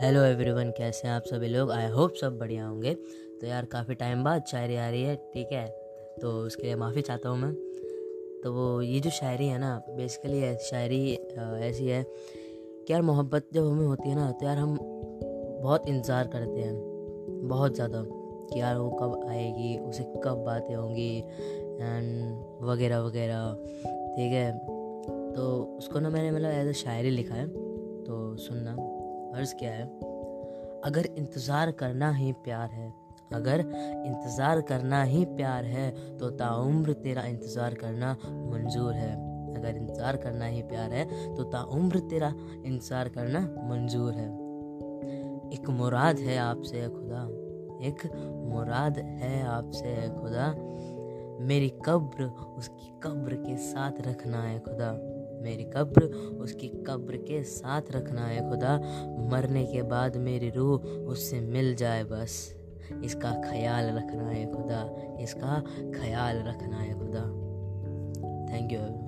Hello everyone कैसे हैं आप सभी लोग? आई होप सब बढ़िया होंगे। तो यार, काफ़ी टाइम बाद शायरी आ रही है, ठीक है? तो उसके लिए माफ़ी चाहता हूँ मैं। तो वो, ये जो शायरी है ना बेसिकली शायरी ऐसी है कि यार मोहब्बत जब हमें होती है ना तो यार हम बहुत इंतज़ार करते हैं। बहुत ज़्यादा कि यार वो कब आएगी, उसे कब बातें होंगी एंड वगैरह वगैरह, ठीक है? तो उसको ना मैंने मतलब एज अ शायरी लिखा है तो सुनना। अर्ज़ क्या है? अगर इंतज़ार करना ही प्यार है, अगर इंतज़ार करना ही प्यार है तो ताउम्र तेरा इंतज़ार करना मंजूर है। अगर इंतज़ार करना ही प्यार है तो ताउम्र तेरा इंतज़ार करना मंजूर है। एक मुराद है आपसे खुदा। एक मुराद है आपसे खुदा। मेरी कब्र उसकी कब्र के साथ रखना है खुदा। मेरी कब्र, उसकी कब्र के साथ रखना है खुदा। मरने के बाद मेरी रूह उससे मिल जाए बस। इसका ख्याल रखना है खुदा। इसका ख्याल रखना है खुदा। Thank you